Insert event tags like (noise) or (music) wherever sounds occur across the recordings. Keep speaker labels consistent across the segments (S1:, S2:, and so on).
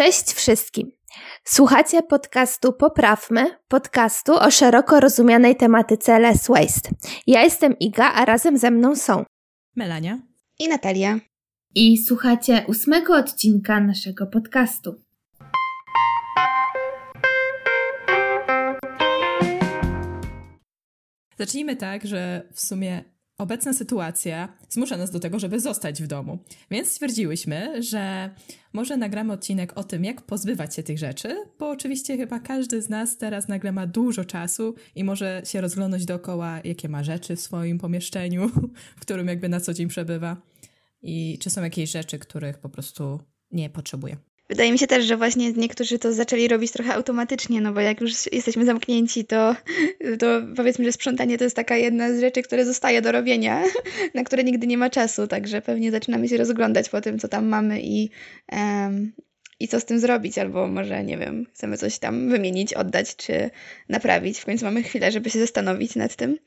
S1: Cześć wszystkim. Słuchacie podcastu Poprawmy, podcastu o szeroko rozumianej tematyce less waste. Ja jestem Iga, a razem ze mną są
S2: Melania
S3: i Natalia.
S1: I słuchacie ósmego odcinka naszego podcastu.
S2: Zacznijmy tak, że w sumie obecna sytuacja zmusza nas do tego, żeby zostać w domu. Więc stwierdziłyśmy, że może nagramy odcinek o tym, jak pozbywać się tych rzeczy, bo oczywiście chyba każdy z nas teraz nagle ma dużo czasu i może się rozglądać dookoła, jakie ma rzeczy w swoim pomieszczeniu, (laughs) w którym jakby na co dzień przebywa i czy są jakieś rzeczy, których po prostu nie potrzebuje.
S3: Wydaje mi się też, że właśnie niektórzy to zaczęli robić trochę automatycznie, no bo jak już jesteśmy zamknięci, to, to powiedzmy, że sprzątanie to jest taka jedna z rzeczy, które zostaje do robienia, (laughs) na które nigdy nie ma czasu, także pewnie zaczynamy się rozglądać po tym, co tam mamy i, um, i co z tym zrobić, albo może, nie wiem, chcemy coś tam wymienić, oddać czy naprawić. W końcu mamy chwilę, żeby się zastanowić nad tym.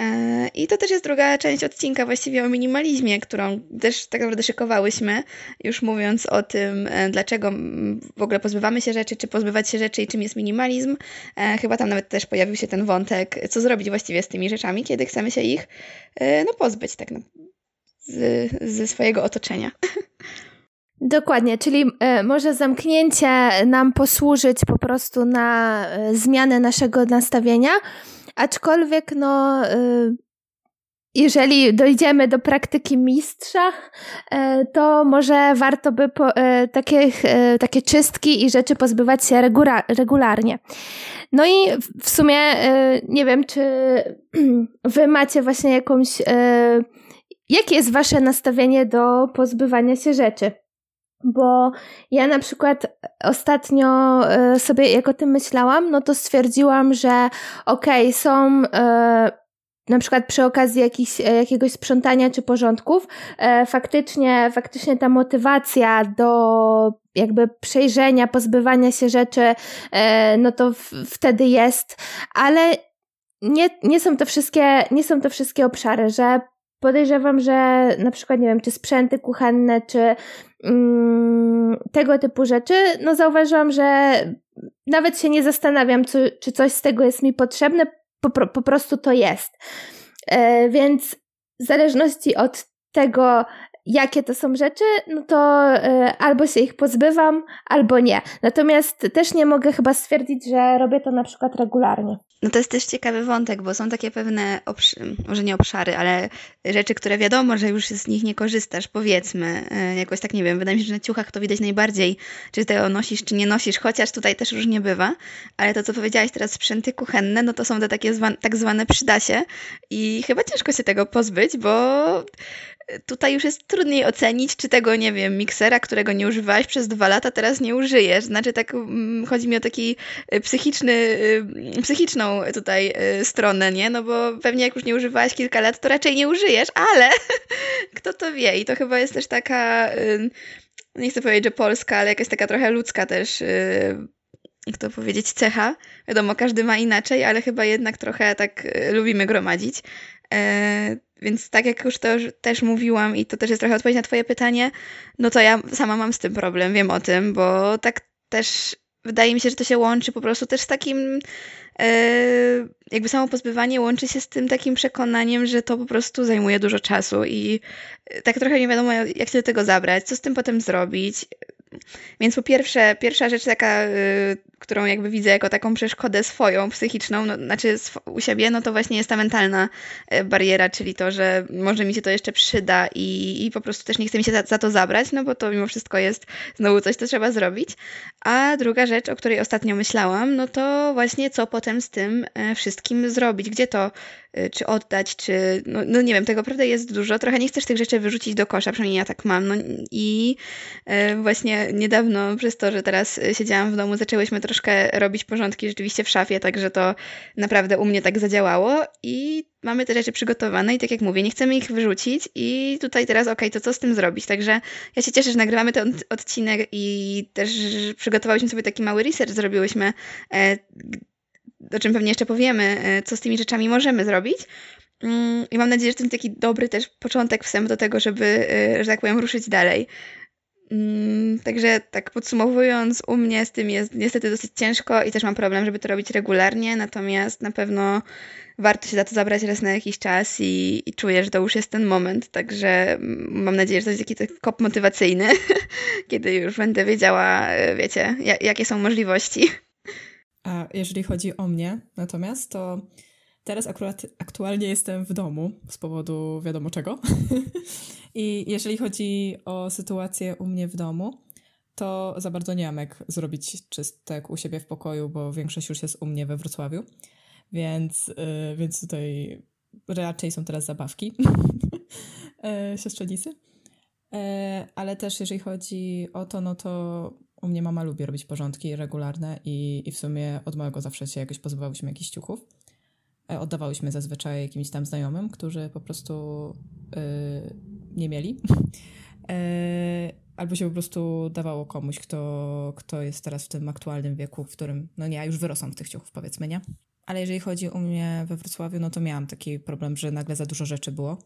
S3: E, I to też jest druga część odcinka właściwie o minimalizmie, którą też tak naprawdę szykowałyśmy, już mówiąc o tym, e, dlaczego w ogóle pozbywamy się rzeczy, czy pozbywać się rzeczy i czym jest minimalizm. E, chyba tam nawet też pojawił się ten wątek, co zrobić właściwie z tymi rzeczami, kiedy chcemy się ich no, pozbyć tak no, z, ze swojego otoczenia. (laughs)
S1: Dokładnie, czyli może zamknięcie nam posłużyć po prostu na zmianę naszego nastawienia, Aczkolwiek, no, y, jeżeli dojdziemy do praktyki mistrza, y, to może warto by po, y, takie, takie czystki i rzeczy pozbywać się regularnie. No i w sumie nie wiem, czy (clears throat) wy macie właśnie jakąś. Jakie jest wasze nastawienie do pozbywania się rzeczy? Bo ja na przykład ostatnio e, sobie, jak o tym myślałam, no to stwierdziłam, że okej, okay, są e, na przykład przy okazji jakichś, e, jakiegoś sprzątania czy porządków, faktycznie, faktycznie ta motywacja do jakby przejrzenia, pozbywania się rzeczy, no to wtedy jest, ale nie, nie są to wszystkie, nie są to wszystkie obszary, że podejrzewam, że na przykład, nie wiem, czy sprzęty kuchenne, czy tego typu rzeczy, no zauważyłam, że nawet się nie zastanawiam, co, czy coś z tego jest mi potrzebne, po, po prostu to jest. E, więc w zależności od tego, jakie to są rzeczy, no to y, albo się ich pozbywam, albo nie. Natomiast też nie mogę chyba stwierdzić, że robię to na przykład regularnie.
S3: No to jest też ciekawy wątek, bo są takie pewne, może nie obszary, ale rzeczy, które wiadomo, że już z nich nie korzystasz, powiedzmy. Y, jakoś tak nie wiem, wydaje mi się, że na ciuchach to widać najbardziej, czy tego nosisz, czy nie nosisz, chociaż tutaj też różnie bywa. Ale to, co powiedziałaś teraz, sprzęty kuchenne, no to są te takie zwane, tak zwane przydasie i chyba ciężko się tego pozbyć, bo tutaj już jest trudniej ocenić, czy tego, nie wiem, miksera, którego nie używałeś przez dwa lata, teraz nie użyjesz. Znaczy, tak mm, chodzi mi o taki y, psychiczny, y, psychiczną tutaj y, stronę, nie? No bo pewnie jak już nie używałaś kilka lat, to raczej nie użyjesz, ale (laughs) kto to wie? I to chyba jest też taka, nie chcę powiedzieć, że polska, ale jakaś taka trochę ludzka też jak to powiedzieć, cecha. Wiadomo, każdy ma inaczej, ale chyba jednak trochę tak lubimy gromadzić. E, więc tak jak już to też mówiłam i to też jest trochę odpowiedź na twoje pytanie, no to ja sama mam z tym problem, wiem o tym, bo tak też wydaje mi się, że to się łączy po prostu też z takim e, jakby samo pozbywanie łączy się z tym takim przekonaniem, że to po prostu zajmuje dużo czasu i tak trochę nie wiadomo, jak się do tego zabrać, co z tym potem zrobić. Więc po pierwsze, pierwsza rzecz taka, y, którą jakby widzę jako taką przeszkodę swoją, psychiczną, no, znaczy u siebie, no to właśnie jest ta mentalna y, bariera, czyli to, że może mi się to jeszcze przyda i, i po prostu też nie chcę mi się za, za to zabrać, no bo to mimo wszystko jest znowu coś, co trzeba zrobić. A druga rzecz, o której ostatnio myślałam, no to właśnie co potem z tym y, wszystkim zrobić, gdzie to Y, czy oddać, czy, no, no, nie wiem, tego naprawdę jest dużo. Trochę nie chcesz tych rzeczy wyrzucić do kosza, przynajmniej ja tak mam. No i y, właśnie niedawno, przez to, że teraz siedziałam w domu, zaczęłyśmy troszkę robić porządki rzeczywiście w szafie, także to naprawdę u mnie tak zadziałało i mamy te rzeczy przygotowane i tak jak mówię, nie chcemy ich wyrzucić i tutaj teraz okej, okay, to co z tym zrobić? Także ja się cieszę, że nagrywamy ten odcinek i też przygotowałyśmy sobie taki mały research, zrobiłyśmy e, o czym pewnie jeszcze powiemy, e, co z tymi rzeczami możemy zrobić. Mm, I mam nadzieję, że to jest taki dobry też początek, wstęp do tego, żeby, e, że tak powiem, ruszyć dalej. Mm, także tak podsumowując, u mnie z tym jest niestety dosyć ciężko i też mam problem, żeby to robić regularnie, natomiast na pewno warto się za to zabrać raz na jakiś czas i, i czuję, że to już jest ten moment, także mam nadzieję, że to jest jakiś kop motywacyjny, (laughs) kiedy już będę wiedziała, e, wiecie, jakie są możliwości.
S2: A jeżeli chodzi o mnie natomiast, to teraz akurat aktualnie jestem w domu z powodu wiadomo czego. (laughs) I jeżeli chodzi o sytuację u mnie w domu, to za bardzo nie mam jak zrobić czystek u siebie w pokoju, bo większość już jest u mnie we Wrocławiu. Więc, yy, więc tutaj raczej są teraz zabawki yy, (laughs) siostrzenicy. Yy, ale też jeżeli chodzi o to, no to u mnie mama lubi robić porządki regularne i, i w sumie od małego zawsze się jakoś pozbywałyśmy jakichś ciuchów. E, oddawałyśmy zazwyczaj jakimś tam znajomym, którzy po prostu yy, nie mieli. (laughs) E, albo się po prostu dawało komuś, kto, kto jest teraz w tym aktualnym wieku, w którym, no nie, ja już wyrosłam z tych ciuchów, powiedzmy, nie? Ale jeżeli chodzi o mnie we Wrocławiu, no to miałam taki problem, że nagle za dużo rzeczy było,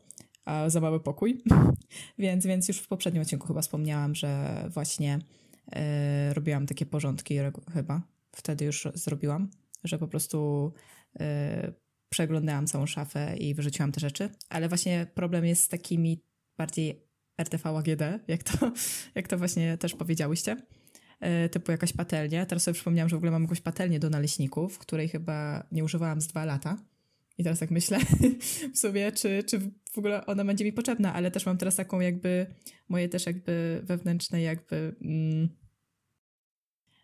S2: a za mały pokój. (laughs) więc, więc już w poprzednim odcinku chyba wspomniałam, że właśnie yy, robiłam takie porządki chyba. Wtedy już zrobiłam, że po prostu yy, przeglądałam całą szafę i wyrzuciłam te rzeczy. Ale właśnie problem jest z takimi bardziej RTV AGD, jak to, (laughs) jak to właśnie też powiedziałyście. E, typu jakaś patelnia. Teraz sobie przypomniałam, że w ogóle mam jakąś patelnię do naleśników, której chyba nie używałam z dwa lata. I teraz tak myślę (laughs) w sobie, czy, czy w ogóle ona będzie mi potrzebna, ale też mam teraz taką jakby, moje też jakby wewnętrzne jakby mm,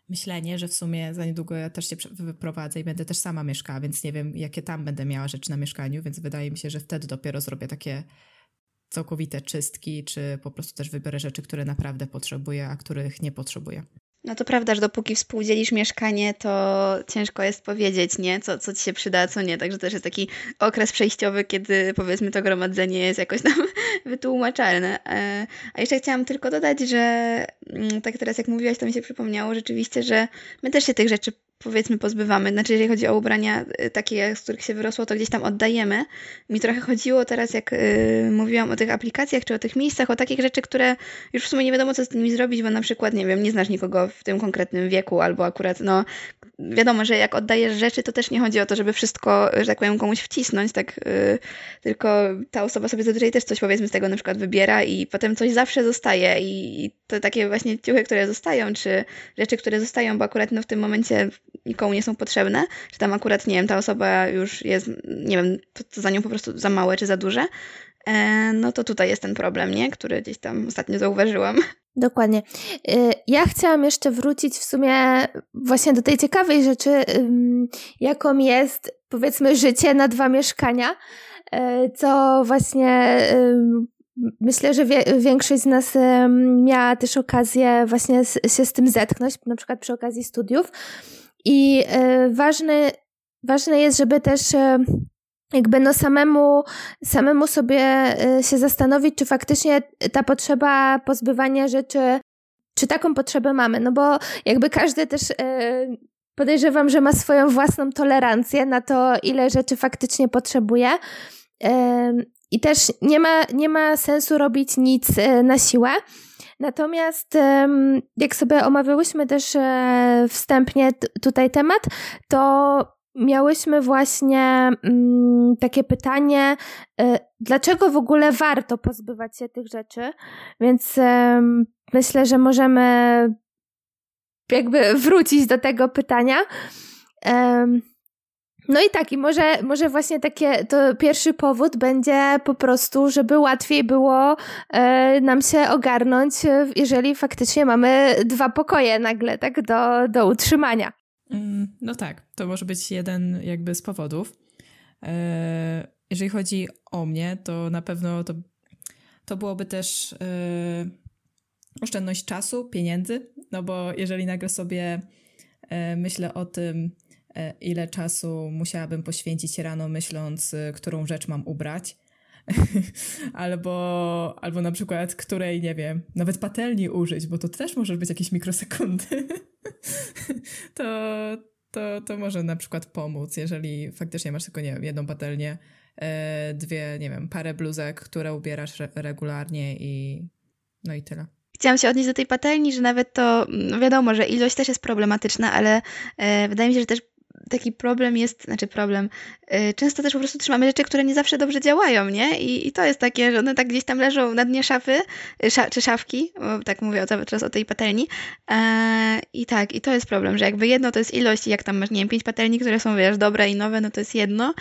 S2: myślenie, że w sumie za niedługo ja też się wyprowadzę i będę też sama mieszkała, więc nie wiem, jakie tam będę miała rzeczy na mieszkaniu, więc wydaje mi się, że wtedy dopiero zrobię takie całkowite czystki, czy po prostu też wybiorę rzeczy, które naprawdę potrzebuję, a których nie potrzebuję.
S3: No to prawda, że dopóki współdzielisz mieszkanie, to ciężko jest powiedzieć, nie? Co, co ci się przyda, a co nie. Także też jest taki okres przejściowy, kiedy powiedzmy to gromadzenie jest jakoś tam (laughs) wytłumaczalne. E, a jeszcze chciałam tylko dodać, że mm, tak teraz jak mówiłaś, to mi się przypomniało rzeczywiście, że my też się tych rzeczy powiedzmy pozbywamy. Znaczy, jeżeli chodzi o ubrania y, takie, z których się wyrosło, to gdzieś tam oddajemy. Mi trochę chodziło teraz, jak y, mówiłam o tych aplikacjach, czy o tych miejscach, o takich rzeczy, które już w sumie nie wiadomo, co z nimi zrobić, bo na przykład, nie wiem, nie znasz nikogo w tym konkretnym wieku, albo akurat, no, wiadomo, że jak oddajesz rzeczy, to też nie chodzi o to, żeby wszystko, że tak powiem, komuś wcisnąć, tak, y, tylko ta osoba sobie zazwyczaj też coś, powiedzmy, z tego na przykład wybiera i potem coś zawsze zostaje i to takie właśnie ciuchy, które zostają, czy rzeczy, które zostają, bo akurat no, w tym momencie nikomu nie są potrzebne, czy tam akurat, nie wiem, ta osoba już jest, nie wiem, to, to za nią po prostu za małe czy za duże, no to tutaj jest ten problem, nie? Który gdzieś tam ostatnio zauważyłam.
S1: Dokładnie. E, ja chciałam jeszcze wrócić w sumie właśnie do tej ciekawej rzeczy, jaką jest powiedzmy życie na dwa mieszkania, e, co właśnie myślę, że większość z nas miała też okazję właśnie się z tym zetknąć, na przykład przy okazji studiów. I e, ważne, jest, żeby też e, jakby no samemu, samemu sobie e, się zastanowić, czy faktycznie ta potrzeba pozbywania rzeczy, czy taką potrzebę mamy. No bo jakby każdy też podejrzewam, że ma swoją własną tolerancję na to, ile rzeczy faktycznie potrzebuje. I też nie ma, nie ma sensu robić nic na siłę. Natomiast jak sobie omawiałyśmy też wstępnie tutaj temat, to miałyśmy właśnie mm, takie pytanie, e, dlaczego w ogóle warto pozbywać się tych rzeczy? Więc myślę, że możemy jakby wrócić do tego pytania. No i tak, i może, może właśnie takie, to pierwszy powód będzie po prostu, żeby łatwiej było e, nam się ogarnąć, jeżeli faktycznie mamy dwa pokoje nagle, tak, do, do utrzymania.
S2: Mm, no tak, to może być jeden jakby z powodów. E, jeżeli chodzi o mnie, to na pewno to, to byłoby też e, oszczędność czasu, pieniędzy, no bo jeżeli nagle sobie e, myślę o tym, ile czasu musiałabym poświęcić rano, myśląc, którą rzecz mam ubrać. (laughs) albo, albo na przykład, której, nie wiem, nawet patelni użyć, bo to też może być jakieś mikrosekundy. (laughs) to, to, to może na przykład pomóc, jeżeli faktycznie masz tylko, nie wiem, jedną patelnię, e, dwie, nie wiem, parę bluzek, które ubierasz re regularnie i no i tyle.
S3: chciałam się odnieść do tej patelni, że nawet to, no wiadomo, że ilość też jest problematyczna, ale e, wydaje mi się, że też taki problem jest, znaczy problem, yy, często też po prostu trzymamy rzeczy, które nie zawsze dobrze działają, nie? I, I, to jest takie, że one tak gdzieś tam leżą na dnie szafy, y, sza, czy szafki, bo tak mówię cały czas o tej patelni. Yy, I tak, i to jest problem, że jakby jedno to jest ilość i jak tam masz, nie wiem, pięć patelni, które są, wiesz, dobre i nowe, no to jest jedno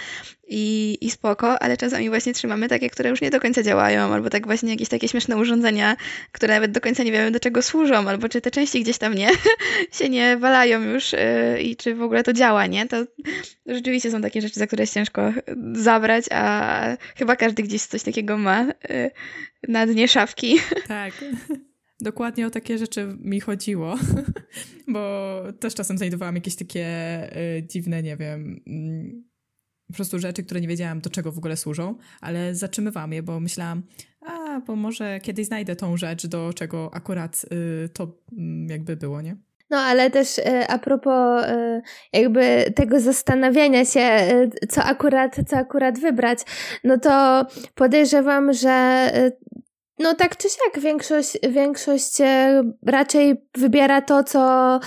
S3: i, i spoko, ale czasami właśnie trzymamy takie, które już nie do końca działają, albo tak właśnie jakieś takie śmieszne urządzenia, które nawet do końca nie wiemy do czego służą, albo czy te części gdzieś tam nie, (laughs) się nie walają już yy, i czy w ogóle to działa, nie? To rzeczywiście są takie rzeczy, za które jest ciężko zabrać, a chyba każdy gdzieś coś takiego ma yy, na dnie szafki. (laughs)
S2: Tak. Dokładnie o takie rzeczy mi chodziło, (laughs) bo też czasem znajdowałam jakieś takie y, dziwne, nie wiem, y, po prostu rzeczy, które nie wiedziałam, do czego w ogóle służą, ale zatrzymywałam je, bo myślałam, a, bo może kiedyś znajdę tą rzecz, do czego akurat y, to y, jakby było, nie?
S1: No, ale też y, a propos y, jakby tego zastanawiania się, y, co akurat, co akurat wybrać, no to podejrzewam, że no tak czy siak większość, większość e, raczej wybiera to, co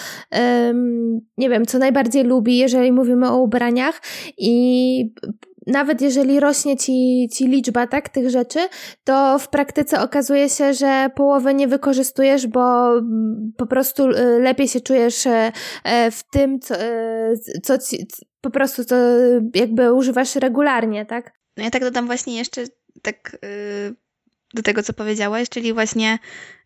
S1: nie wiem, co najbardziej lubi, jeżeli mówimy o ubraniach i nawet jeżeli rośnie ci, ci liczba tak, tych rzeczy, to w praktyce okazuje się, że połowę nie wykorzystujesz, bo po prostu e, lepiej się czujesz e, w tym, co, co ci, po prostu co jakby używasz regularnie, tak?
S3: No ja tak dodam właśnie jeszcze tak... Yy do tego, co powiedziałaś, czyli właśnie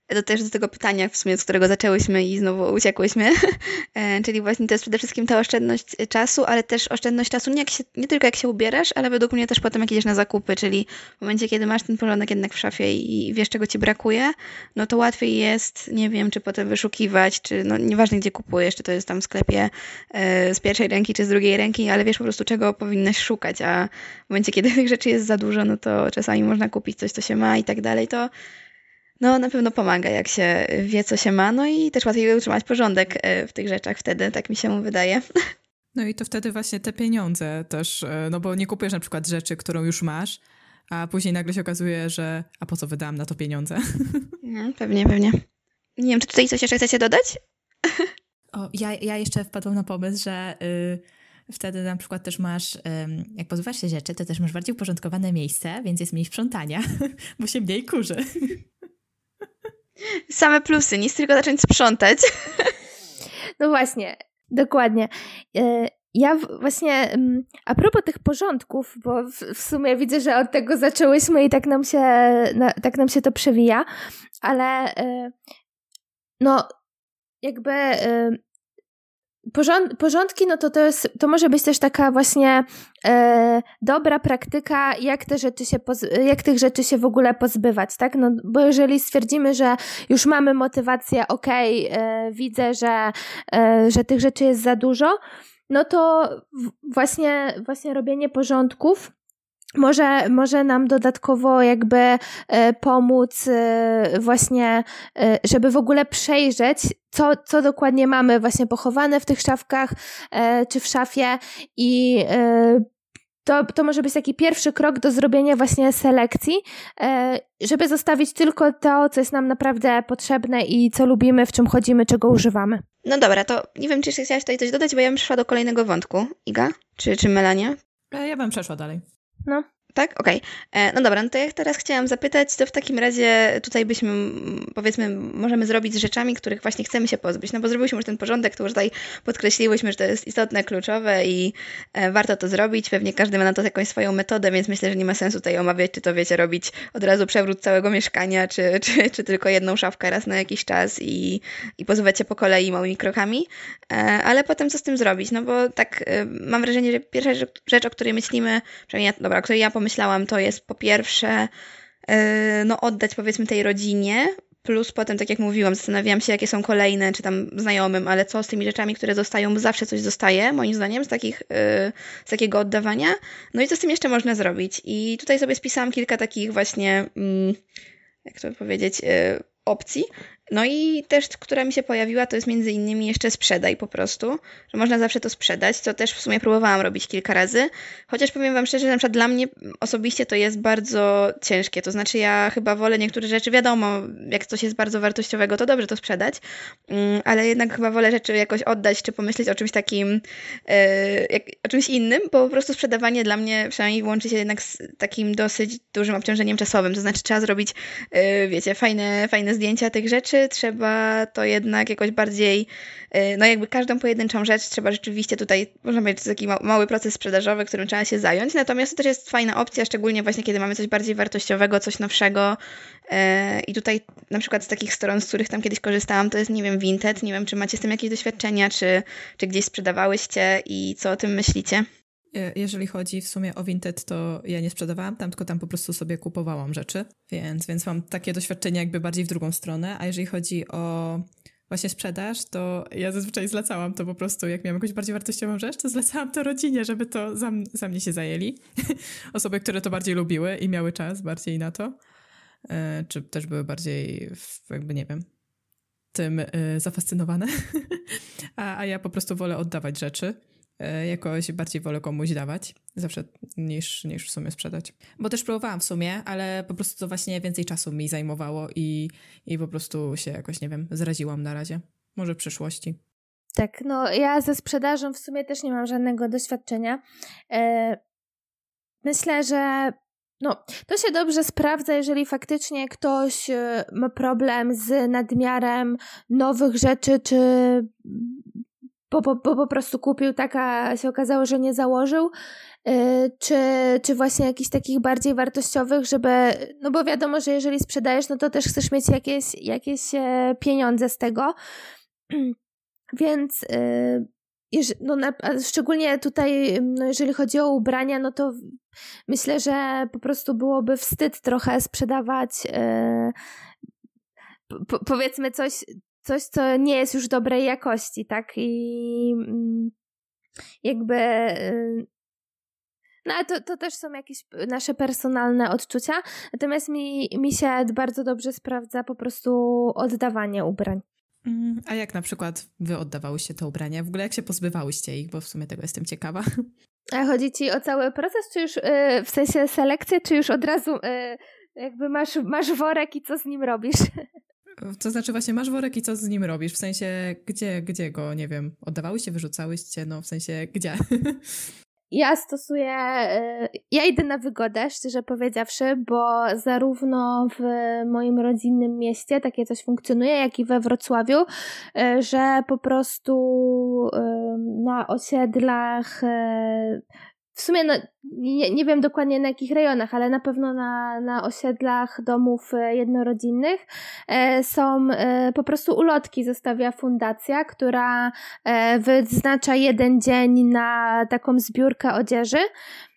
S3: do, też do tego pytania, w sumie, z którego zaczęłyśmy i znowu uciekłyśmy, (laughs) e, czyli właśnie to jest przede wszystkim ta oszczędność czasu, ale też oszczędność czasu nie, się, nie tylko jak się ubierasz, ale według mnie też potem jak idziesz na zakupy, czyli w momencie, kiedy masz ten porządek jednak w szafie i wiesz, czego ci brakuje, no to łatwiej jest, nie wiem, czy potem wyszukiwać, czy no nieważne, gdzie kupujesz, czy to jest tam w sklepie e, z pierwszej ręki, czy z drugiej ręki, ale wiesz po prostu, czego powinnaś szukać, a w momencie, kiedy tych rzeczy jest za dużo, no to czasami można kupić coś, co się ma i tak dalej, to no na pewno pomaga, jak się wie, co się ma, no i też łatwiej utrzymać porządek e, w tych rzeczach wtedy, tak mi się wydaje. (laughs)
S2: No i to wtedy właśnie te pieniądze też, e, no bo nie kupujesz na przykład rzeczy, którą już masz, a później nagle się okazuje, że a po co wydałam na to pieniądze? (laughs)
S3: No, pewnie, pewnie. Nie wiem, czy tutaj coś jeszcze chcecie dodać?
S2: O, ja, ja jeszcze wpadłam na pomysł, że y, wtedy na przykład też masz, y, jak pozbywasz się rzeczy, to też masz bardziej uporządkowane miejsce, więc jest mniej sprzątania, (laughs) bo się mniej kurzy.
S3: Same plusy, nic tylko zacząć sprzątać. (laughs)
S1: No właśnie, dokładnie. E, ja właśnie, mm, a propos tych porządków, bo w, sumie widzę, że od tego zaczęłyśmy i tak nam się, tak nam się to przewija, ale e, no, jakby e, Porząd, porządki, no to to, jest, to może być też taka właśnie e, dobra praktyka, jak, te rzeczy się jak tych rzeczy się w ogóle pozbywać, tak? No, bo jeżeli stwierdzimy, że już mamy motywację, okej, okay, e, widzę, że, e, że tych rzeczy jest za dużo, no to właśnie, właśnie robienie porządków może, może nam dodatkowo jakby e, pomóc e, właśnie, e, żeby w ogóle przejrzeć, co, co dokładnie mamy właśnie pochowane w tych szafkach czy w szafie i to, to może być taki pierwszy krok do zrobienia właśnie selekcji, żeby zostawić tylko to, co jest nam naprawdę potrzebne i co lubimy, w czym chodzimy, czego używamy.
S3: No dobra, to nie wiem, czy jeszcze chciałaś tutaj coś dodać, bo ja bym przeszła do kolejnego wątku. Iga? Czy, czy Melania?
S2: Ja bym przeszła dalej.
S1: No.
S3: Tak? Okej. Okay. E, no dobra, no to jak teraz chciałam zapytać, to w takim razie tutaj byśmy, powiedzmy, możemy zrobić z rzeczami, których właśnie chcemy się pozbyć. No bo zrobiliśmy już ten porządek, to już tutaj podkreśliłyśmy, że to jest istotne, kluczowe i e, warto to zrobić. Pewnie każdy ma na to jakąś swoją metodę, więc myślę, że nie ma sensu tutaj omawiać, czy to wiecie, robić od razu przewrót całego mieszkania, czy, czy, czy tylko jedną szafkę raz na jakiś czas i, i pozbywać się po kolei małymi krokami. E, ale potem co z tym zrobić? No bo tak mam wrażenie, że pierwsza rzecz, o której myślimy, przynajmniej ja, dobra, o której ja pomyślałam, pomyślałam, to jest po pierwsze, e, no oddać powiedzmy tej rodzinie, plus potem, tak jak mówiłam, zastanawiałam się, jakie są kolejne, czy tam znajomym, ale co z tymi rzeczami, które zostają, bo zawsze coś zostaje, moim zdaniem, z, takich, e, z takiego oddawania. No i co z tym jeszcze można zrobić? I tutaj sobie spisałam kilka takich właśnie, mm, jak to powiedzieć, e, opcji. No i też, która mi się pojawiła, to jest między innymi jeszcze sprzedaj po prostu, że można zawsze to sprzedać, co też w sumie próbowałam robić kilka razy, chociaż powiem Wam szczerze, że na przykład dla mnie osobiście to jest bardzo ciężkie, to znaczy ja chyba wolę niektóre rzeczy, wiadomo, jak coś jest bardzo wartościowego, to dobrze to sprzedać, mm, ale jednak chyba wolę rzeczy jakoś oddać, czy pomyśleć o czymś takim, e, o czymś innym, bo po prostu sprzedawanie dla mnie przynajmniej łączy się jednak z takim dosyć dużym obciążeniem czasowym, to znaczy trzeba zrobić, e, wiecie, fajne, fajne zdjęcia tych rzeczy, trzeba to jednak jakoś bardziej, y, no jakby każdą pojedynczą rzecz trzeba rzeczywiście tutaj, można powiedzieć, to taki mały proces sprzedażowy, którym trzeba się zająć, natomiast to też jest fajna opcja, szczególnie właśnie kiedy mamy coś bardziej wartościowego, coś nowszego y, i tutaj na przykład z takich stron, z których tam kiedyś korzystałam, to jest, nie wiem, Vinted, nie wiem, czy macie z tym jakieś doświadczenia, czy, czy gdzieś sprzedawałyście i co o tym myślicie?
S2: Jeżeli chodzi w sumie o Vinted, to ja nie sprzedawałam tam, tylko tam po prostu sobie kupowałam rzeczy, więc, więc mam takie doświadczenie jakby bardziej w drugą stronę, a jeżeli chodzi o właśnie sprzedaż, to ja zazwyczaj zlecałam to po prostu, jak miałam jakąś bardziej wartościową rzecz, to zlecałam to rodzinie, żeby to za, za mnie się zajęli. (laughs) Osoby, które to bardziej lubiły i miały czas bardziej na to, e, czy też były bardziej, jakby nie wiem, tym e, zafascynowane. (laughs) a, a ja po prostu wolę oddawać rzeczy. E, jakoś bardziej wolę komuś dawać zawsze niż, niż w sumie sprzedać. Bo też próbowałam w sumie, ale po prostu to właśnie więcej czasu mi zajmowało i, i po prostu się jakoś, nie wiem, zraziłam na razie. Może w przyszłości.
S1: Tak, no ja ze sprzedażą w sumie też nie mam żadnego doświadczenia. E, myślę, że no, to się dobrze sprawdza, jeżeli faktycznie ktoś e, ma problem z nadmiarem nowych rzeczy, czy bo, bo, bo po prostu kupił, taka się okazało, że nie założył, yy, czy, czy właśnie jakichś takich bardziej wartościowych, żeby, no bo wiadomo, że jeżeli sprzedajesz, no to też chcesz mieć jakieś, jakieś e, pieniądze z tego, (clears throat) więc yy, no szczególnie tutaj, no jeżeli chodzi o ubrania, no to myślę, że po prostu byłoby wstyd trochę sprzedawać po, powiedzmy coś, coś, co nie jest już dobrej jakości, tak? I mm, jakby. Y, no ale to, to też są jakieś nasze personalne odczucia. Natomiast mi, mi się bardzo dobrze sprawdza po prostu oddawanie ubrań.
S2: Mm, a jak na przykład wy oddawałyście te ubrania? W ogóle jak się pozbywałyście ich? Bo w sumie tego jestem ciekawa.
S1: A chodzi ci o cały proces, czy już yy, w sensie selekcję, czy już od razu yy, jakby masz, masz worek i co z nim robisz? (laughs)
S2: To znaczy właśnie masz worek i co z nim robisz? W sensie, gdzie, gdzie go, nie wiem, oddawałyście, wyrzucałyście, no w sensie, gdzie? (laughs)
S1: Ja stosuję, y, ja idę na wygodę, szczerze powiedziawszy, bo zarówno w moim rodzinnym mieście takie coś funkcjonuje, jak i we Wrocławiu, y, że po prostu y, na osiedlach w sumie no, nie, nie wiem dokładnie na jakich rejonach, ale na pewno na, na osiedlach domów e, jednorodzinnych e, są e, po prostu ulotki, zostawia fundacja, która wyznacza jeden dzień na taką zbiórkę odzieży.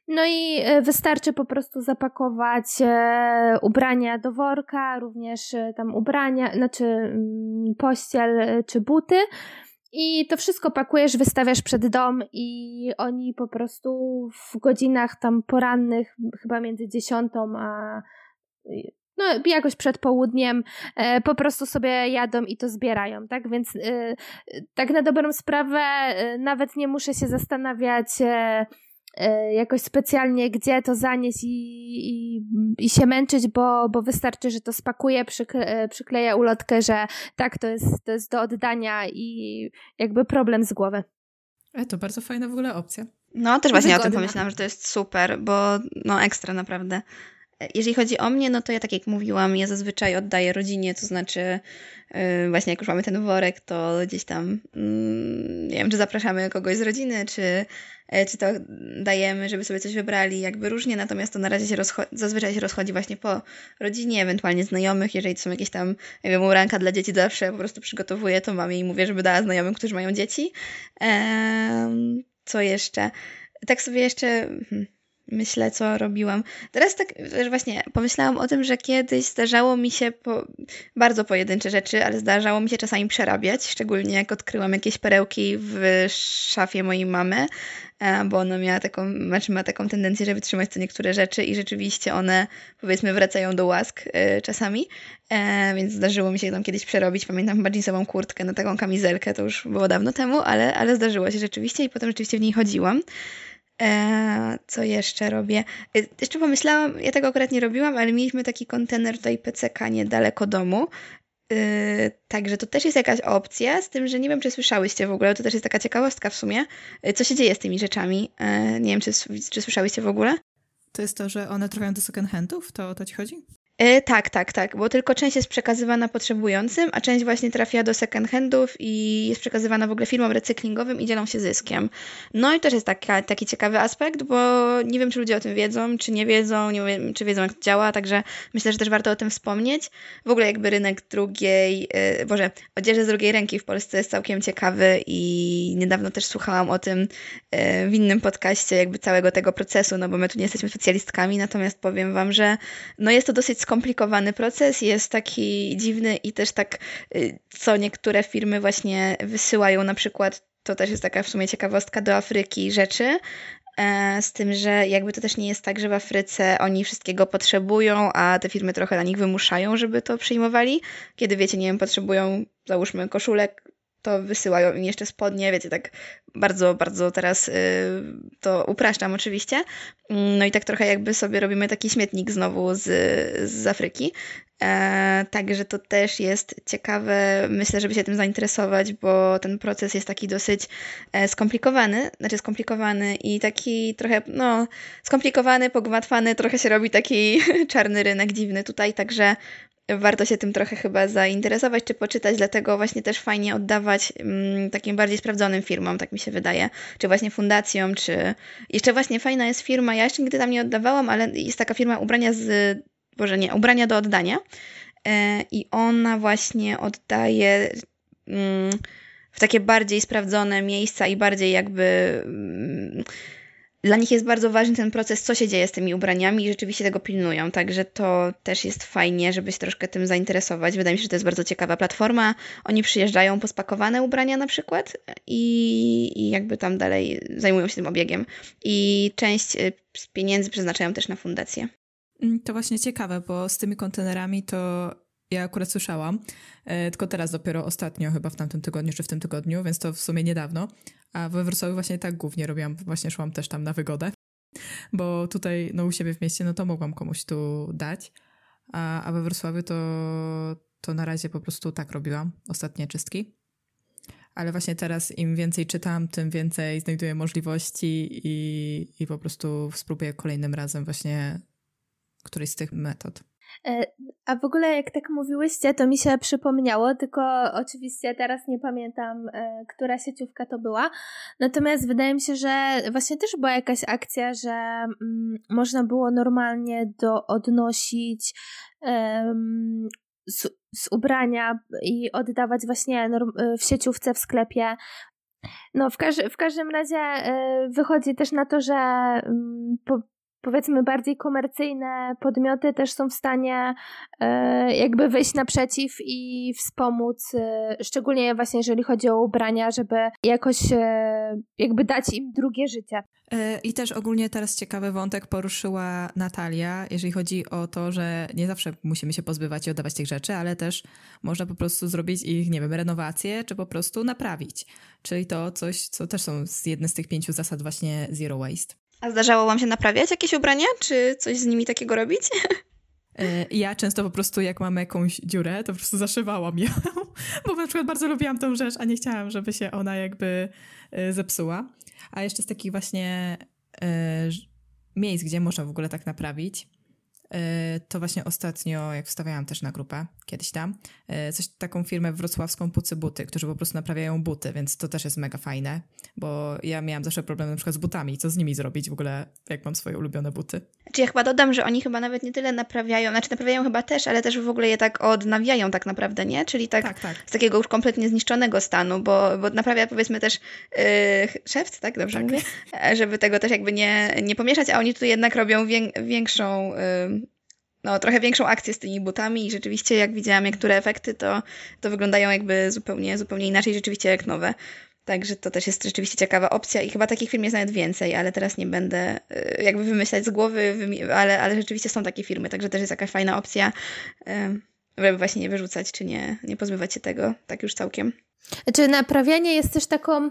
S1: No i wystarczy po prostu zapakować ubrania do worka, również tam ubrania, znaczy mm, pościel czy buty. I to wszystko pakujesz, wystawiasz przed dom i oni po prostu w godzinach tam porannych, chyba między dziesiątą a no, jakoś przed południem e, po prostu sobie jadą i to zbierają, tak? Więc e, tak na dobrą sprawę e, nawet nie muszę się zastanawiać e, E, jakoś specjalnie gdzie to zanieść i, i, i się męczyć, bo, bo wystarczy, że to spakuje, przykle, e, przykleja ulotkę, że tak, to jest, to jest do oddania i jakby problem z głowy.
S2: E, to bardzo fajna w ogóle opcja.
S3: No, też właśnie Wygodna. o tym pomyślałam, że to jest super, bo no ekstra naprawdę. Jeżeli chodzi o mnie, no to ja tak jak mówiłam, ja zazwyczaj oddaję rodzinie, to znaczy yy, właśnie jak już mamy ten worek, to gdzieś tam yy, nie wiem, czy zapraszamy kogoś z rodziny, czy, yy, czy to dajemy, żeby sobie coś wybrali, jakby różnie, natomiast to na razie się zazwyczaj się rozchodzi właśnie po rodzinie, ewentualnie znajomych, jeżeli to są jakieś tam, nie wiem, ubranka dla dzieci, zawsze po prostu przygotowuję to mamie i mówię, żeby dała znajomym, którzy mają dzieci. co jeszcze? Tak sobie jeszcze... Hmm myślę, co robiłam. Teraz tak właśnie pomyślałam o tym, że kiedyś zdarzało mi się po, bardzo pojedyncze rzeczy, ale zdarzało mi się czasami przerabiać, szczególnie jak odkryłam jakieś perełki w szafie mojej mamy, e, bo ona miała taką, znaczy ma taką tendencję, żeby trzymać co niektóre rzeczy i rzeczywiście one powiedzmy wracają do łask e, czasami, e, więc zdarzyło mi się tam kiedyś przerobić. Pamiętam jeansową kurtkę na taką kamizelkę, to już było dawno temu, ale, ale zdarzyło się rzeczywiście i potem rzeczywiście w niej chodziłam. Eee, co jeszcze robię? E, jeszcze pomyślałam, ja tego akurat nie robiłam, ale mieliśmy taki kontener tutaj PCK niedaleko domu. Yy, także to też jest jakaś opcja, z tym, że nie wiem, czy słyszałyście w ogóle, to też jest taka ciekawostka w sumie, yy, co się dzieje z tymi rzeczami. Nie wiem, czy, czy słyszałyście w ogóle?
S2: To jest to, że one trafiają do second handów? To o to ci chodzi?
S3: E, tak, tak, tak, bo tylko część jest przekazywana potrzebującym, a część właśnie trafia do second handów i jest przekazywana w ogóle firmom recyklingowym i dzielą się zyskiem. No i też jest taka, taki ciekawy aspekt, bo nie wiem, czy ludzie o tym wiedzą, czy nie wiedzą, nie wiem, czy wiedzą, jak to działa, także myślę, że też warto o tym wspomnieć. W ogóle jakby rynek drugiej, yy, Boże, odzieży z drugiej ręki w Polsce jest całkiem ciekawy i niedawno też słuchałam o tym yy, w innym podcaście, jakby całego tego procesu, no bo my tu nie jesteśmy specjalistkami, natomiast powiem Wam, że no jest to dosyć skomplikowany proces, jest taki dziwny i też tak, y, co niektóre firmy właśnie wysyłają, na przykład, to też jest taka w sumie ciekawostka do Afryki rzeczy, e, z tym, że jakby to też nie jest tak, że w Afryce oni wszystkiego potrzebują, a te firmy trochę na nich wymuszają, żeby to przyjmowali. Kiedy wiecie, nie wiem, potrzebują, załóżmy, koszulek to wysyłają im jeszcze spodnie, wiecie, tak bardzo, bardzo teraz y, to upraszczam oczywiście. No i tak trochę jakby sobie robimy taki śmietnik znowu z, z Afryki. E, także to też jest ciekawe, myślę, żeby się tym zainteresować, bo ten proces jest taki dosyć e, skomplikowany, znaczy skomplikowany i taki trochę, no, skomplikowany, pogmatwany, trochę się robi taki (laughs) czarny rynek dziwny tutaj, także warto się tym trochę chyba zainteresować czy poczytać, dlatego właśnie też fajnie oddawać mm, takim bardziej sprawdzonym firmom, tak mi się wydaje, czy właśnie fundacjom, czy jeszcze właśnie fajna jest firma, ja jeszcze nigdy tam nie oddawałam, ale jest taka firma ubrania z, boże nie, ubrania do oddania e, i ona właśnie oddaje mm, w takie bardziej sprawdzone miejsca i bardziej jakby mm, dla nich jest bardzo ważny ten proces, co się dzieje z tymi ubraniami i rzeczywiście tego pilnują. Także to też jest fajnie, żeby się troszkę tym zainteresować. Wydaje mi się, że to jest bardzo ciekawa platforma. Oni przyjeżdżają po spakowane ubrania na przykład i, i jakby tam dalej zajmują się tym obiegiem. I część y, pieniędzy przeznaczają też na fundację.
S2: Mm, to właśnie ciekawe, bo z tymi kontenerami to ja akurat słyszałam, e, tylko teraz dopiero ostatnio, chyba w tamtym tygodniu czy w tym tygodniu, więc to w sumie niedawno. A we Wrocławiu właśnie tak głównie robiłam, właśnie szłam też tam na wygodę, bo tutaj no u siebie w mieście no to mogłam komuś tu dać, a, a we Wrocławiu to, to na razie po prostu tak robiłam, ostatnie czystki. Ale właśnie teraz im więcej czytam, tym więcej znajduję możliwości i, i po prostu spróbuję kolejnym razem właśnie którejś z tych metod.
S1: E, a w ogóle jak tak mówiłyście, to mi się przypomniało, tylko oczywiście teraz nie pamiętam, e, która sieciówka to była. Natomiast wydaje mi się, że właśnie też była jakaś akcja, że mm, można było normalnie do odnosić um, z, z, ubrania i oddawać właśnie w sieciówce w sklepie. No, w, każ w każdym razie wychodzi też na to, że y, po, powiedzmy bardziej komercyjne podmioty też są w stanie e, jakby wyjść naprzeciw i wspomóc, e, szczególnie właśnie jeżeli chodzi o ubrania, żeby jakoś e, jakby dać im drugie życie.
S2: I też ogólnie teraz ciekawy wątek poruszyła Natalia, jeżeli chodzi o to, że nie zawsze musimy się pozbywać i oddawać tych rzeczy, ale też można po prostu zrobić ich, nie wiem, renowację, czy po prostu naprawić. Czyli to coś, co też są jedne z tych pięciu zasad właśnie Zero Waste.
S3: A zdarzało wam się naprawiać jakieś ubrania? Czy coś z nimi takiego robić?
S2: E, ja często po prostu, jak mam jakąś dziurę, to po prostu zaszywałam ją, (laughs) bo na przykład bardzo lubiłam tą rzecz, a nie chciałam, żeby się ona jakby e, zepsuła. A jeszcze z takich właśnie e, miejsc, gdzie można w ogóle tak naprawić, to właśnie ostatnio, jak wstawiałam też na grupę, kiedyś tam, e, coś taką firmę wrocławską Pucy Buty, którzy po prostu naprawiają buty, więc to też jest mega fajne, bo ja miałam zawsze problem na przykład z butami, co z nimi zrobić w ogóle, jak mam swoje ulubione buty.
S3: Czy ja chyba dodam, że oni chyba nawet nie tyle naprawiają, znaczy naprawiają chyba też, ale też w ogóle je tak odnawiają tak naprawdę, nie? Czyli tak, tak, tak. z takiego już kompletnie zniszczonego stanu, bo, bo naprawia powiedzmy też yy, szewc, tak? Dobrze tak. mówię? E, żeby tego też jakby nie, nie pomieszać, a oni tu jednak robią wię większą... Yy, no, trochę większą akcję z tymi butami i rzeczywiście jak widziałam niektóre efekty, to, to wyglądają jakby zupełnie, zupełnie inaczej, rzeczywiście jak nowe. Także to też jest rzeczywiście ciekawa opcja i chyba takich firm jest nawet więcej, ale teraz nie będę y, jakby wymyślać z głowy, ale, ale rzeczywiście są takie firmy, także też jest jakaś fajna opcja, żeby właśnie nie wyrzucać, czy nie, nie pozbywać się tego tak już całkiem.
S1: Znaczy naprawianie jest też taką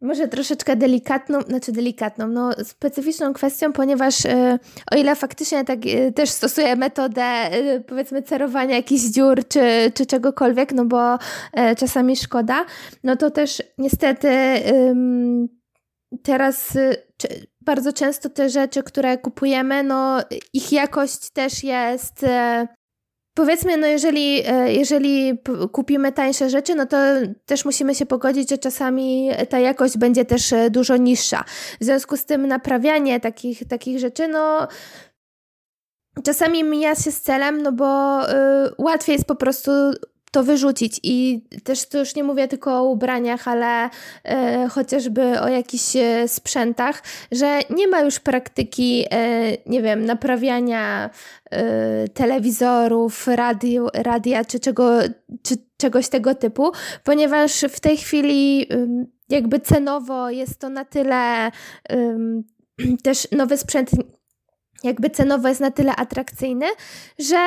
S1: może troszeczkę delikatną, znaczy delikatną, no specyficzną kwestią, ponieważ e, o ile faktycznie tak e, też stosuję metodę e, powiedzmy cerowania jakichś dziur czy, czy czegokolwiek, no bo czasami szkoda, no to też niestety teraz bardzo często te rzeczy, które kupujemy, no ich jakość też jest Powiedzmy, no jeżeli, e, jeżeli kupimy tańsze rzeczy, no to też musimy się pogodzić, że czasami ta jakość będzie też e, dużo niższa. W związku z tym naprawianie takich, takich rzeczy, no czasami mija się z celem, no bo y, łatwiej jest po prostu to wyrzucić. I też to już nie mówię tylko o ubraniach, ale e, chociażby o jakichś e, sprzętach, że nie ma już praktyki, e, nie wiem, naprawiania e, telewizorów, radio, radia czy, czego, czy czegoś tego typu, ponieważ w tej chwili jakby cenowo jest to na tyle (clears throat) też nowy sprzęt jakby cenowo jest na tyle atrakcyjny, że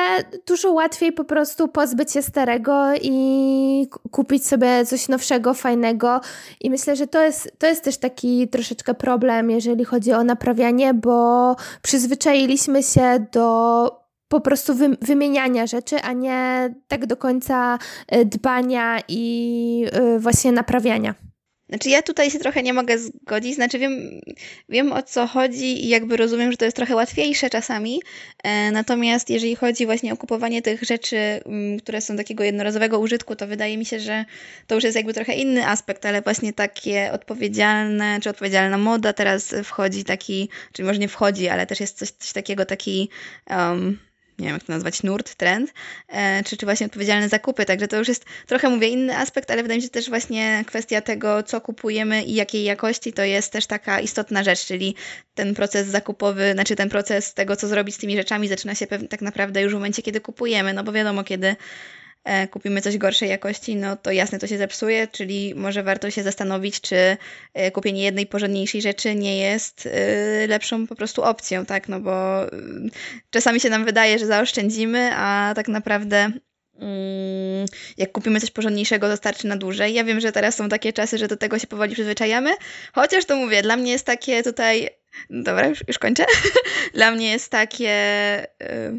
S1: dużo łatwiej po prostu pozbyć się starego i kupić sobie coś nowszego, fajnego. I myślę, że to jest, to jest też taki troszeczkę problem, jeżeli chodzi o naprawianie, bo przyzwyczailiśmy się do po prostu wymieniania rzeczy, a nie tak do końca e, dbania i e, właśnie naprawiania.
S3: Znaczy ja tutaj się trochę nie mogę zgodzić, znaczy wiem, wiem o co chodzi i jakby rozumiem, że to jest trochę łatwiejsze czasami, e, natomiast jeżeli chodzi właśnie o kupowanie tych rzeczy, mm, które są takiego jednorazowego użytku, to wydaje mi się, że to już jest jakby trochę inny aspekt, ale właśnie takie odpowiedzialne, czy odpowiedzialna moda teraz wchodzi taki, czy może nie wchodzi, ale też jest coś, coś takiego, taki... Um, nie wiem jak to nazwać, nurt, trend, e, czy, czy właśnie odpowiedzialne zakupy. Także to już jest trochę, mówię, inny aspekt, ale wydaje mi się też właśnie kwestia tego, co kupujemy i jakiej jakości, to jest też taka istotna rzecz, czyli ten proces zakupowy, znaczy ten proces tego, co zrobić z tymi rzeczami, zaczyna się tak naprawdę już w momencie, kiedy kupujemy, no bo wiadomo, kiedy kupimy coś gorszej jakości, no to jasne to się zepsuje, czyli może warto się zastanowić, czy e, kupienie jednej porządniejszej rzeczy nie jest e, lepszą po prostu opcją, tak? No bo czasami się nam wydaje, że zaoszczędzimy, a tak naprawdę mm, jak kupimy coś porządniejszego, to starczy na dłużej. Ja wiem, że teraz są takie czasy, że do tego się powoli przyzwyczajamy, chociaż to mówię, dla mnie jest takie tutaj Dobra, już, już kończę. (laughs) Dla mnie jest takie.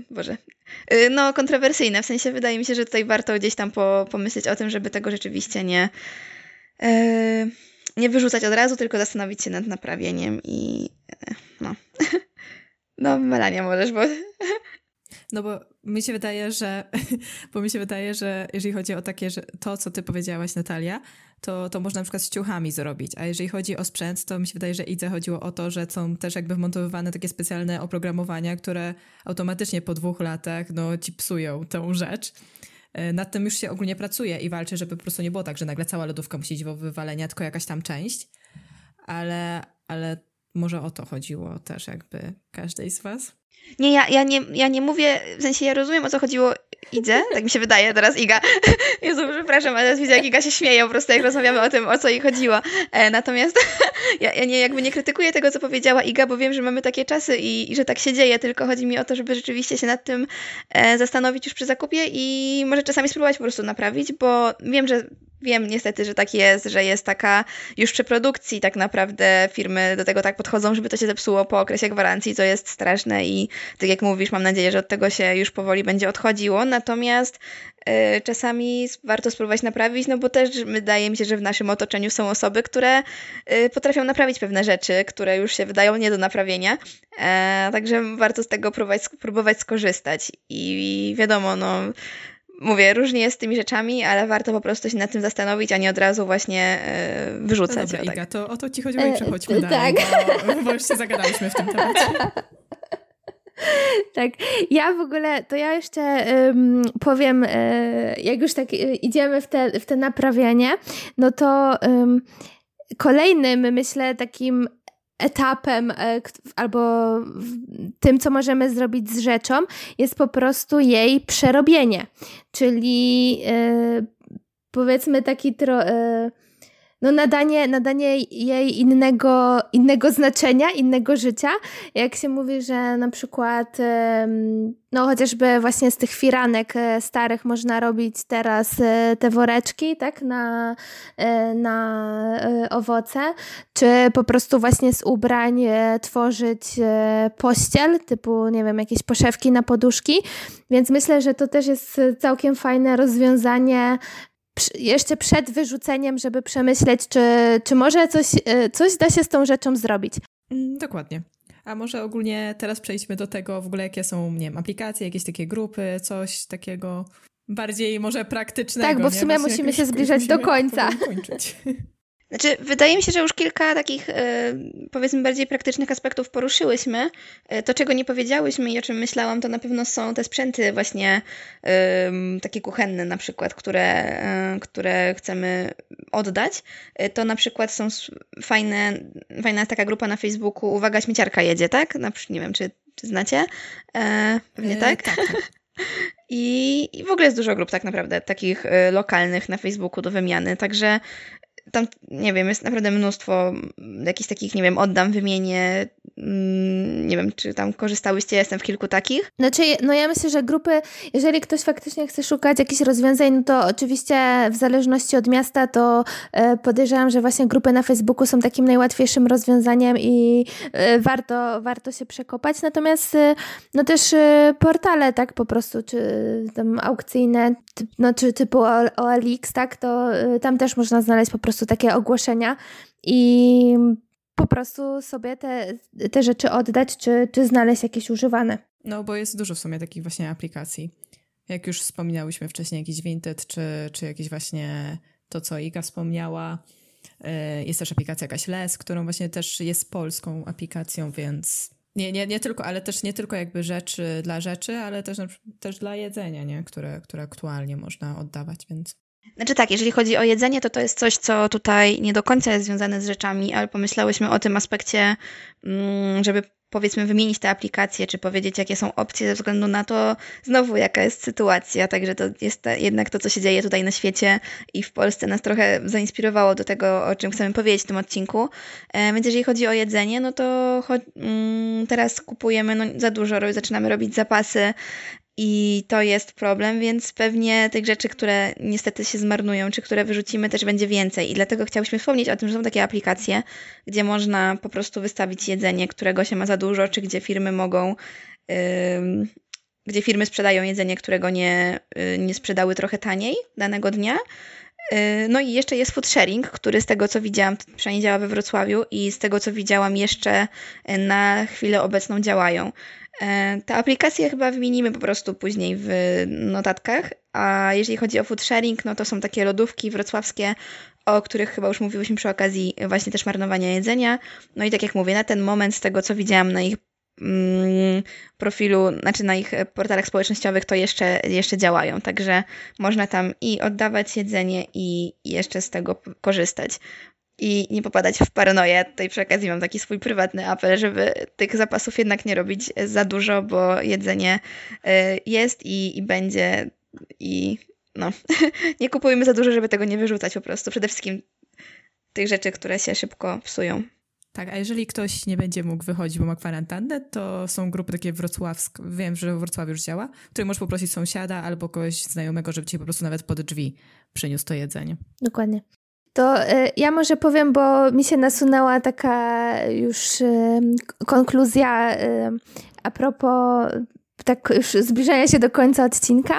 S3: Boże. Yy, no, kontrowersyjne. W sensie wydaje mi się, że tutaj warto gdzieś tam po, pomyśleć o tym, żeby tego rzeczywiście nie. Yy, nie wyrzucać od razu, tylko zastanowić się nad naprawieniem i. no. (laughs) no, Melania możesz, bo.
S2: No bo mi się wydaje, że, (laughs) bo mi się wydaje, że jeżeli chodzi o takie, że to, co ty powiedziałaś, Natalia, to, to można na przykład z ciuchami zrobić. A jeżeli chodzi o sprzęt, to mi się wydaje, że idze chodziło o to, że są też jakby wmontowywane takie specjalne oprogramowania, które automatycznie po dwóch latach no, ci psują tę rzecz. E, nad tym już się ogólnie pracuje i walczy, żeby po prostu nie było tak, że nagle cała lodówka musi iść w wywalenia, tylko jakaś tam część. Ale, ale może o to chodziło też jakby każdej z was.
S3: Nie, ja, ja, nie, ja nie mówię, w sensie ja rozumiem o co chodziło Idzie, tak mi się wydaje teraz Iga. (laughs) Jezu, przepraszam, ale teraz widzę jak Iga się śmieje po prostu jak rozmawiamy o tym, o co jej chodziło. E, natomiast (laughs) ja, ja, nie, jakby nie krytykuję tego, co powiedziała Iga, bo wiem, że mamy takie czasy i, i że tak się dzieje, tylko chodzi mi o to, żeby rzeczywiście się nad tym e, zastanowić już przy zakupie i może czasami spróbować po prostu naprawić, bo wiem, że Wiem niestety, że tak jest, że jest taka już przy produkcji tak naprawdę firmy do tego tak podchodzą, żeby to się zepsuło po okresie gwarancji, co jest straszne i tak jak mówisz, mam nadzieję, że od tego się już powoli będzie odchodziło. Natomiast y, czasami warto spróbować naprawić, no bo też wydaje mi się, że w naszym otoczeniu są osoby, które y, potrafią naprawić pewne rzeczy, które już się wydają nie do naprawienia. E, także warto z tego próbować, próbować skorzystać. I wiadomo, no mówię, różnie jest z tymi rzeczami, ale warto po prostu się nad tym zastanowić, a nie od razu właśnie e, wyrzucać. No
S2: dobra,
S3: tak.
S2: Iga, to o to ci chodziło i e, przechodźmy e, dalej, tak. bo, bo już się zagadaliśmy w tym temacie. (laughs)
S1: Tak, ja w ogóle, to ja jeszcze um, powiem, e, jak już tak idziemy w te, w te naprawianie, no to um, kolejnym, myślę, takim etapem e, albo tym, co możemy zrobić z rzeczą, jest po prostu jej przerobienie. Czyli e, powiedzmy taki tro, e, no nadanie, nadanie jej innego, innego znaczenia, innego życia. Jak się mówi, że na przykład no chociażby właśnie z tych firanek e, starych można robić teraz e, te woreczki, tak, na, e, na owoce, czy po prostu właśnie z ubrań tworzyć pościel, typu, nie wiem, jakieś poszewki na poduszki, więc myślę, że to też jest całkiem fajne rozwiązanie jeszcze przed wyrzuceniem, żeby przemyśleć, czy, czy może coś, e, coś da się z tą rzeczą zrobić.
S2: Mm, dokładnie. A może ogólnie teraz przejdźmy do tego w ogóle, jakie są, nie wiem, aplikacje, jakieś takie grupy, coś takiego bardziej może praktycznego.
S1: Tak, bo w sumie musimy się zbliżać do końca. (laughs)
S3: Znaczy, wydaje mi się, że już kilka takich, e, powiedzmy, bardziej praktycznych aspektów poruszyłyśmy. E, to, czego nie powiedziałyśmy i o czym myślałam, to na pewno są te sprzęty właśnie takie kuchenne na przykład, które, e, które chcemy oddać. To na przykład są fajne, fajna taka grupa na Facebooku Uwaga, śmieciarka jedzie, tak? Na, nie wiem, czy, czy znacie? pewnie tak? tak, tak. (laughs) I, I, w ogóle jest dużo grup tak naprawdę, takich lokalnych na Facebooku do wymiany, także tam, nie wiem, jest naprawdę mnóstwo jakichś takich, nie wiem, oddam, wymienię, mm, nie wiem, czy tam korzystałyście, jestem w kilku takich.
S1: Znaczy, no ja myślę, że grupy, jeżeli ktoś faktycznie chce szukać jakichś rozwiązań, no to oczywiście w zależności od miasta, to e, podejrzewam, że właśnie grupy na Facebooku są takim najłatwiejszym rozwiązaniem i e, warto, warto się przekopać, natomiast e, no też portale, tak, po prostu, czy tam aukcyjne, no czy typu OLX, tak, to tam też można znaleźć po prostu prostu takie ogłoszenia i po prostu sobie te, te rzeczy oddać, czy, czy znaleźć jakieś używane.
S2: No, bo jest dużo w sumie takich właśnie aplikacji. Jak już wspominałyśmy wcześniej, jakiś Vinted, czy, czy jakieś właśnie to, co Iga wspomniała. E, jest też aplikacja jakaś Les, którą właśnie też jest polską aplikacją, więc nie, nie, nie tylko, ale też nie tylko jakby rzeczy dla rzeczy, ale też, też dla jedzenia, nie? Które, które aktualnie można oddawać, więc
S3: znaczy tak, jeżeli chodzi o jedzenie, to to jest coś, co tutaj nie do końca jest związane z rzeczami, ale pomyślałyśmy o tym aspekcie, mm, żeby powiedzmy wymienić te aplikacje, czy powiedzieć, jakie są opcje ze względu na to, znowu jaka jest sytuacja. Także to jest jednak to, co się dzieje tutaj na świecie i w Polsce nas trochę zainspirowało do tego, o czym chcemy powiedzieć w tym odcinku. E, więc jeżeli chodzi o jedzenie, no to mm, teraz kupujemy no, za dużo, zaczynamy robić zapasy i to jest problem, więc pewnie tych rzeczy, które niestety się zmarnują, czy które wyrzucimy, też będzie więcej. I dlatego chciałyśmy wspomnieć o tym, że są takie aplikacje, gdzie można po prostu wystawić jedzenie, którego się ma za dużo, czy gdzie firmy mogą. Yy, gdzie firmy sprzedają jedzenie, którego nie, yy, nie sprzedały trochę taniej danego dnia. Yy, no i jeszcze jest food sharing, który z tego co widziałam, przynajmniej działa we Wrocławiu i z tego co widziałam jeszcze na chwilę obecną działają. E, te aplikacje chyba wymienimy po prostu później w notatkach, a jeżeli chodzi o food sharing, no to są takie lodówki wrocławskie, o których chyba już mówiłyśmy przy okazji właśnie też marnowania jedzenia. No i tak jak mówię, na ten moment z tego co widziałam na ich mm, profilu, znaczy na ich portalach społecznościowych to jeszcze, jeszcze działają, także można tam i oddawać jedzenie i jeszcze z tego korzystać i nie popadać w paranoję. Tutaj przy okazji mam taki swój prywatny apel, żeby tych zapasów jednak nie robić za dużo, bo jedzenie y, jest i, i będzie i no, (laughs) nie kupujmy za dużo, żeby tego nie wyrzucać po prostu. Przede wszystkim tych rzeczy, które się szybko psują.
S2: Tak, a jeżeli ktoś nie będzie mógł wychodzić, bo ma kwarantannę, to są grupy takie wrocławskie, wiem, że w Wrocławiu już działa, w której możesz poprosić sąsiada albo kogoś znajomego, żeby ci po prostu nawet pod drzwi przyniósł to jedzenie.
S1: Dokładnie. To y, ja może powiem, bo mi się nasunęła taka już y, konkluzja y, a propos tak już zbliżania się do końca odcinka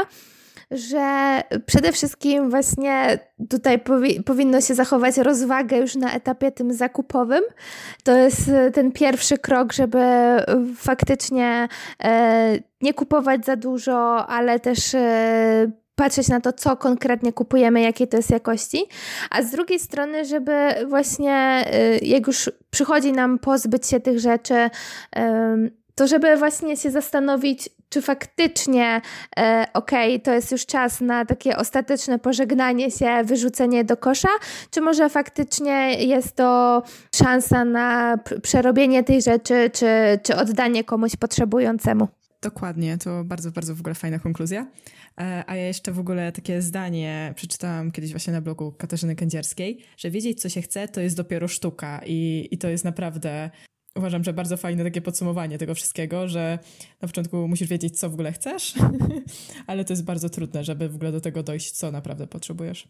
S1: że przede wszystkim właśnie tutaj powi powinno się zachować rozwagę już na etapie tym zakupowym. To jest e, ten pierwszy krok, żeby faktycznie e, nie kupować za dużo, ale też e, patrzeć na to, co konkretnie kupujemy, jakiej to jest jakości, a z drugiej strony, żeby właśnie e, jak już przychodzi nam pozbyć się tych rzeczy, to żeby właśnie się zastanowić, czy faktycznie e, okej, okay, to jest już czas na takie ostateczne pożegnanie się, wyrzucenie do kosza, czy może faktycznie jest to szansa na przerobienie tej rzeczy, czy, czy oddanie komuś potrzebującemu.
S2: Dokładnie, to bardzo, bardzo w ogóle fajna konkluzja. E, a ja jeszcze w ogóle takie zdanie przeczytałam kiedyś właśnie na blogu Katarzyny Kędzierskiej, że wiedzieć, co się chce, to jest dopiero sztuka i, i to jest naprawdę uważam, że bardzo fajne takie podsumowanie tego wszystkiego, że na początku musisz wiedzieć, co w ogóle chcesz, (laughs) ale to jest bardzo trudne, żeby w ogóle do tego dojść, co naprawdę potrzebujesz,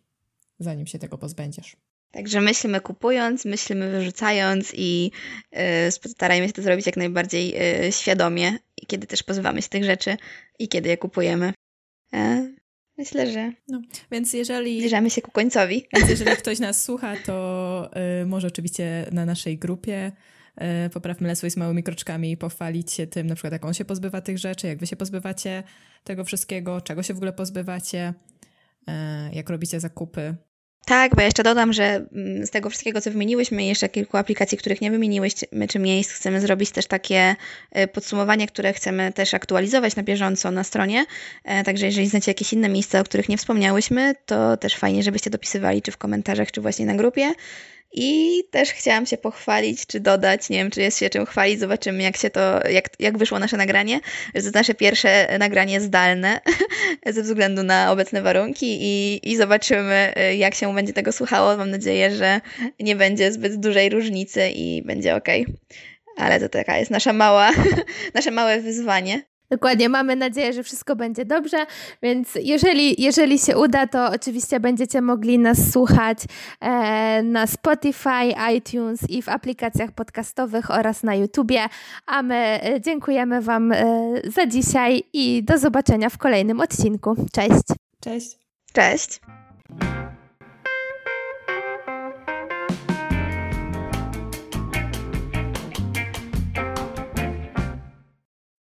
S2: zanim się tego pozbędziesz.
S3: Także myślimy kupując, myślimy wyrzucając i yy, starajmy się to zrobić jak najbardziej yy, świadomie, kiedy też pozbywamy się tych rzeczy i kiedy je kupujemy. Yy, myślę, że.
S2: No, więc jeżeli.
S3: Zbliżamy się ku końcowi.
S2: Więc jeżeli (laughs) ktoś nas słucha, to y, może oczywiście na naszej grupie E, poprawmy Lesło z małymi kroczkami i pochwalić się tym, na przykład jak on się pozbywa tych rzeczy, jak wy się pozbywacie tego wszystkiego, czego się w ogóle pozbywacie, e, jak robicie zakupy.
S3: Tak, bo ja jeszcze dodam, że mm, z tego wszystkiego, co wymieniłyśmy, jeszcze kilku aplikacji, których nie wymieniłyśmy, czy miejsc, chcemy zrobić też takie e, podsumowanie, które chcemy też aktualizować na bieżąco na stronie. Także jeżeli znacie jakieś inne miejsca, o których nie wspomniałyśmy, to też fajnie, żebyście dopisywali, czy w komentarzach, czy właśnie na grupie. I też chciałam się pochwalić, czy dodać, nie wiem, czy jest się czym chwalić, zobaczymy jak się to, jak, jak wyszło nasze nagranie, że to nasze pierwsze nagranie zdalne (laughs) ze względu na obecne warunki i, i zobaczymy jak się będzie tego słuchało. Mam nadzieję, że nie będzie zbyt dużej różnicy i będzie ok. Ale to taka jest nasza mała, (laughs) nasze małe wyzwanie.
S1: Dokładnie, mamy nadzieję, że wszystko będzie dobrze, więc jeżeli, jeżeli się uda, to oczywiście będziecie mogli nas słuchać e, na Spotify, iTunes i w aplikacjach podcastowych oraz na YouTubie, a my e, dziękujemy Wam e, za dzisiaj i do zobaczenia w kolejnym odcinku. Cześć!
S2: Cześć!
S3: Cześć!